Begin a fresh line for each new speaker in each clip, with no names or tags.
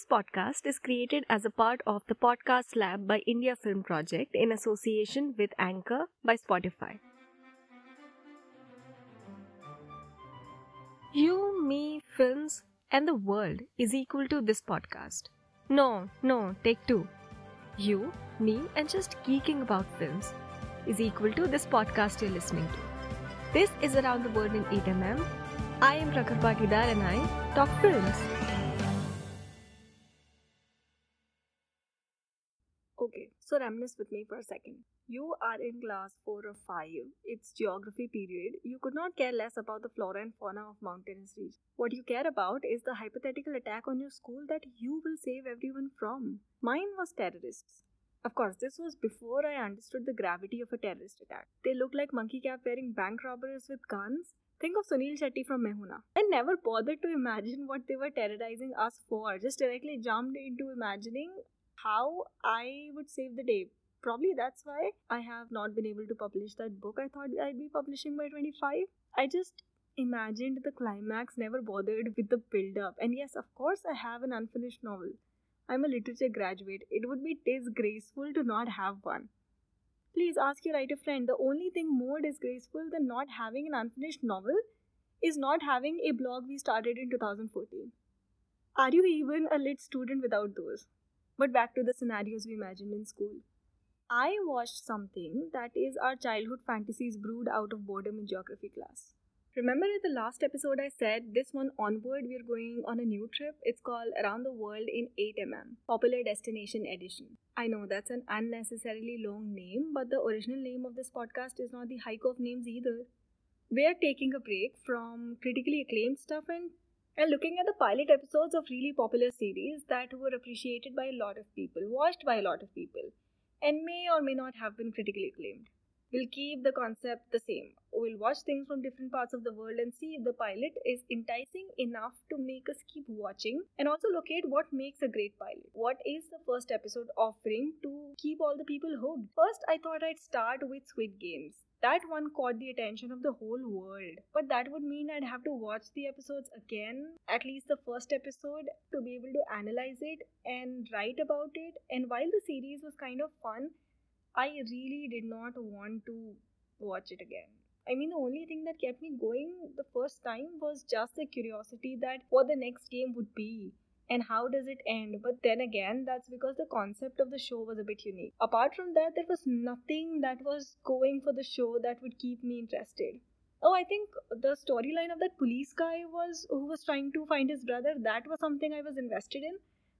This podcast is created as a part of the Podcast Lab by India Film Project in association with Anchor by Spotify. You, me, films, and the world is equal to this podcast. No, no, take two. You, me, and just geeking about films is equal to this podcast you're listening to. This is Around the World in 8mm. I am Prakhar Patidar and I talk films. Reminisce with me for a second. You are in class 4 or 5. It's geography period. You could not care less about the flora and fauna of mountainous region. What you care about is the hypothetical attack on your school that you will save everyone from. Mine was terrorists. Of course, this was before I understood the gravity of a terrorist attack. They look like monkey cap wearing bank robbers with guns. Think of Sunil Shetty from Main Hoon Na. I never bothered to imagine what they were terrorizing us for, just directly jumped into imagining how I would save the day. Probably that's why I have not been able to publish that book I thought I'd be publishing by 25. I just imagined the climax, never bothered with the build up. And yes, of course, I have an unfinished novel. I'm a literature graduate. It would be disgraceful to not have one. Please ask your writer friend. The only thing more disgraceful than not having an unfinished novel is not having a blog we started in 2014. Are you even a lit student without those? But back to the scenarios we imagined in school. I watched something that is our childhood fantasies brewed out of boredom in geography class. Remember in the last episode I said this one onward we're going on a new trip? It's called Around the World in 8mm, Popular Destination Edition. I know that's an unnecessarily long name, but the original name of this podcast is not the haiku of names either. We're taking a break from critically acclaimed stuff and, and looking at the pilot episodes of really popular series that were appreciated by a lot of people, watched by a lot of people, and may or may not have been critically acclaimed. We'll keep the concept the same. We'll watch things from different parts of the world and see if the pilot is enticing enough to make us keep watching and also locate what makes a great pilot. What is the first episode offering to keep all the people hooked? First, I thought I'd start with Squid Games. That one caught the attention of the whole world. But that would mean I'd have to watch the episodes again, at least the first episode, to be able to analyze it and write about it. And while the series was kind of fun, I really did not want to watch it again. I mean, the only thing that kept me going the first time was just the curiosity that what the next game would be and how does it end. But then again, that's because the concept of the show was a bit unique. Apart from that, there was nothing that was going for the show that would keep me interested. Oh, I think the storyline of that police guy was who was trying to find his brother. That was something I was invested in.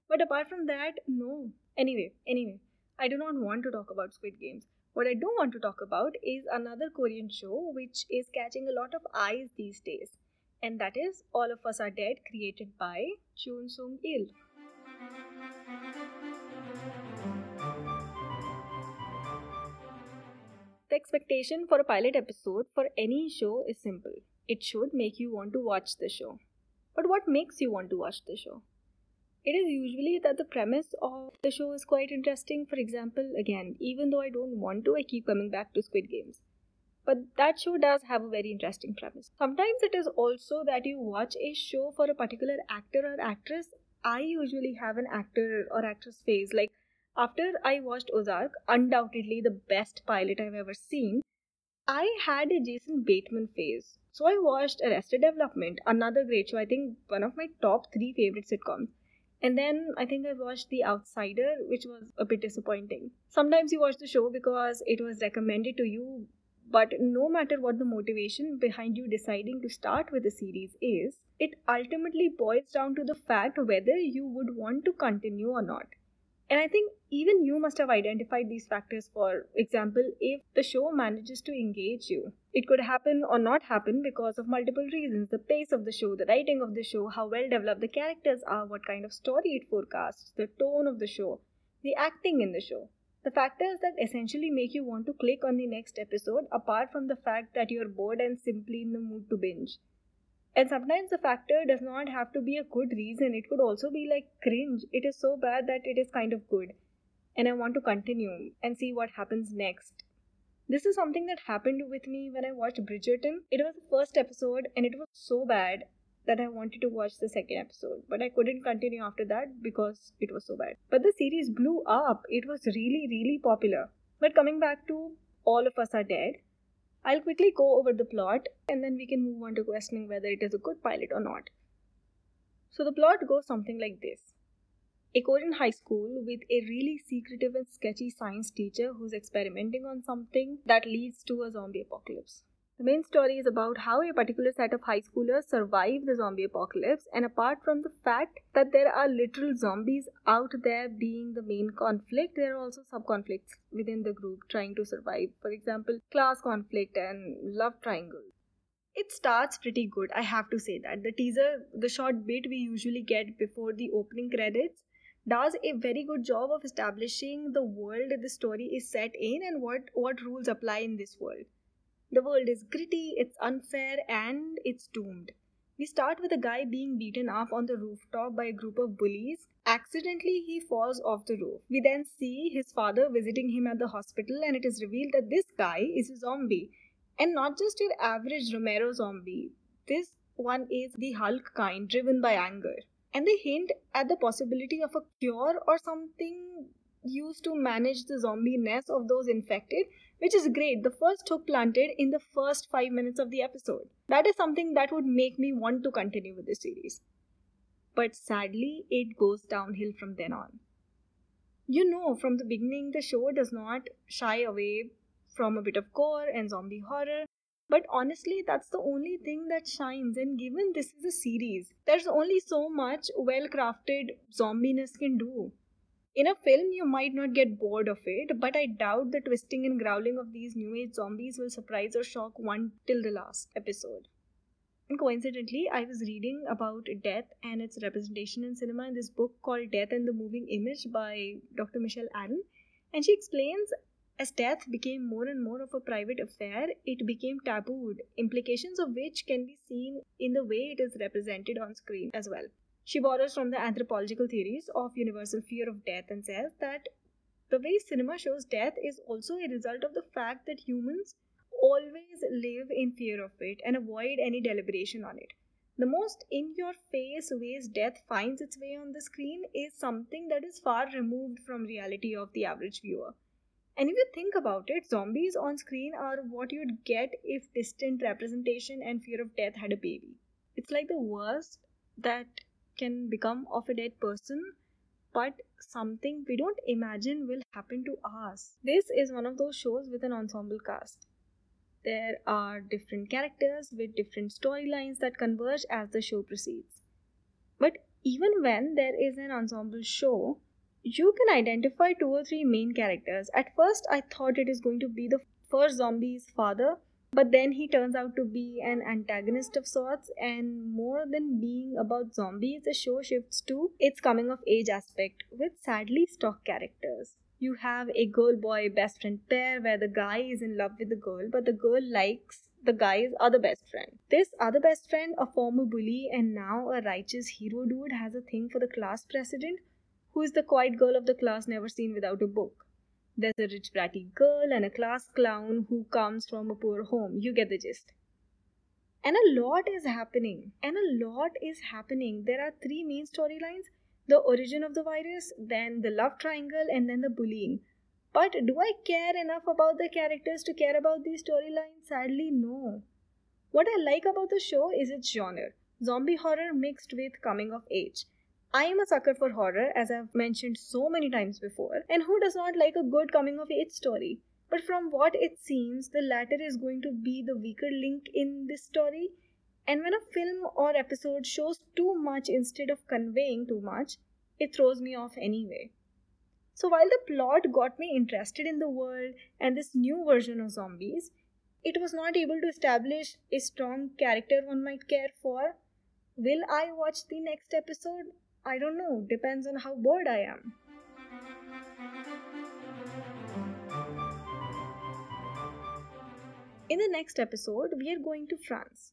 But apart from that, no. Anyway, anyway, I do not want to talk about Squid Games. What I do want to talk about is another Korean show which is catching a lot of eyes these days, and that is All of Us Are Dead, created by Chun Sung Il. The expectation for a pilot episode for any show is simple it should make you want to watch the show. But what makes you want to watch the show? It is usually that the premise of the show is quite interesting. For example, again, even though I don't want to, I keep coming back to Squid Games. But that show does have a very interesting premise. Sometimes it is also that you watch a show for a particular actor or actress. I usually have an actor or actress phase. Like after I watched Ozark, undoubtedly the best pilot I've ever seen, I had a Jason Bateman phase. So I watched Arrested Development, another great show. I think one of my top three favorite sitcoms. And then I think I watched The Outsider, which was a bit disappointing. Sometimes you watch the show because it was recommended to you, but no matter what the motivation behind you deciding to start with the series is, it ultimately boils down to the fact whether you would want to continue or not. And I think even you must have identified these factors. For example, if the show manages to engage you, it could happen or not happen because of multiple reasons the pace of the show, the writing of the show, how well developed the characters are, what kind of story it forecasts, the tone of the show, the acting in the show. The factors that essentially make you want to click on the next episode, apart from the fact that you're bored and simply in the mood to binge. And sometimes the factor does not have to be a good reason. It could also be like cringe. It is so bad that it is kind of good. And I want to continue and see what happens next. This is something that happened with me when I watched Bridgerton. It was the first episode and it was so bad. that I wanted to watch the second episode, but I couldn't continue after that because it was so bad. But the series blew up. It was really, really popular. But coming back to All of Us Are Dead, I'll quickly go over the plot and then we can move on to questioning whether it is a good pilot or not. So the plot goes something like this. A Korean high school with a really secretive and sketchy science teacher who's experimenting on something that leads to a zombie apocalypse. The main story is about how a particular set of high schoolers survive the zombie apocalypse, and apart from the fact that there are literal zombies out there being the main conflict, there are also sub conflicts within the group trying to survive. For example, class conflict and love triangle. It starts pretty good, I have to say that. The teaser, the short bit we usually get before the opening credits, does a very good job of establishing the world the story is set in and what, what rules apply in this world. The world is gritty, it's unfair, and it's doomed. We start with a guy being beaten up on the rooftop by a group of bullies. Accidentally, he falls off the roof. We then see his father visiting him at the hospital, and it is revealed that this guy is a zombie. And not just your average Romero zombie. This one is the Hulk kind, driven by anger. And they hint at the possibility of a cure or something used to manage the zombie ness of those infected which is great. The first hook planted in the first five minutes of the episode. That is something that would make me want to continue with the series. But sadly, it goes downhill from then on. You know, from the beginning, the show does not shy away from a bit of gore and zombie horror. But honestly, that's the only thing that shines. And given this is a series, there's only so much well crafted zombiness can do. In a film, you might not get bored of it, but I doubt the twisting and growling of these new age zombies will surprise or shock one till the last episode. And coincidentally, I was reading about death and its representation in cinema in this book called Death and the Moving Image by Dr. Michele Aaron. And she explains as death became more and more of a private affair, it became tabooed, implications of which can be seen in the way it is represented on screen as well. She borrows from the anthropological theories of universal fear of death and says that the way cinema shows death is also a result of the fact that humans always live in fear of it and avoid any deliberation on it. The most in your face ways death finds its way on the screen is something that is far removed from reality of the average viewer. And if you think about it, zombies on screen are what you'd get if distant representation and fear of death had a baby. It's like the worst that can become of a dead person, but something we don't imagine will happen to us. This is one of those shows with an ensemble cast. There are different characters with different storylines that converge as the show proceeds. But even when there is an ensemble show, you can identify two or three main characters. At first, I thought it is going to be the first zombie's father but then he turns out to be an antagonist of sorts, and more than being about zombies, the show shifts to its coming of age aspect with sadly stock characters. You have a girl boy best friend pair where the guy is in love with the girl, but the girl likes the guy's other best friend. This other best friend, a former bully and now a righteous hero dude, has a thing for the class president, who is the quiet girl of the class never seen without a book. There's a rich bratty girl and a class clown who comes from a poor home. You get the gist. And a lot is happening. And a lot is happening. There are three main storylines the origin of the virus, then the love triangle, and then the bullying. But do I care enough about the characters to care about these storylines? Sadly, no. What I like about the show is its genre zombie horror mixed with coming of age. I am a sucker for horror, as I've mentioned so many times before, and who does not like a good coming of age story? But from what it seems, the latter is going to be the weaker link in this story. And when a film or episode shows too much instead of conveying too much, it throws me off anyway. So while the plot got me interested in the world and this new version of zombies, it was not able to establish a strong character one might care for. Will I watch the next episode? I don't know, depends on how bored I am. In the next episode, we are going to France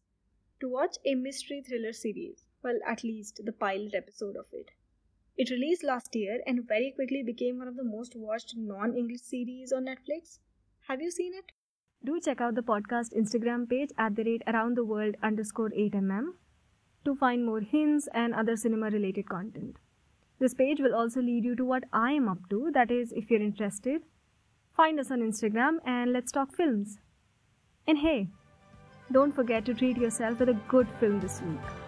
to watch a mystery thriller series. Well, at least the pilot episode of it. It released last year and very quickly became one of the most watched non English series on Netflix. Have you seen it? Do check out the podcast Instagram page at the rate around the world underscore 8mm to find more hints and other cinema related content. This page will also lead you to what I am up to, that is, if you're interested, find us on Instagram and let's talk films. And hey, don't forget to treat yourself with a good film this week.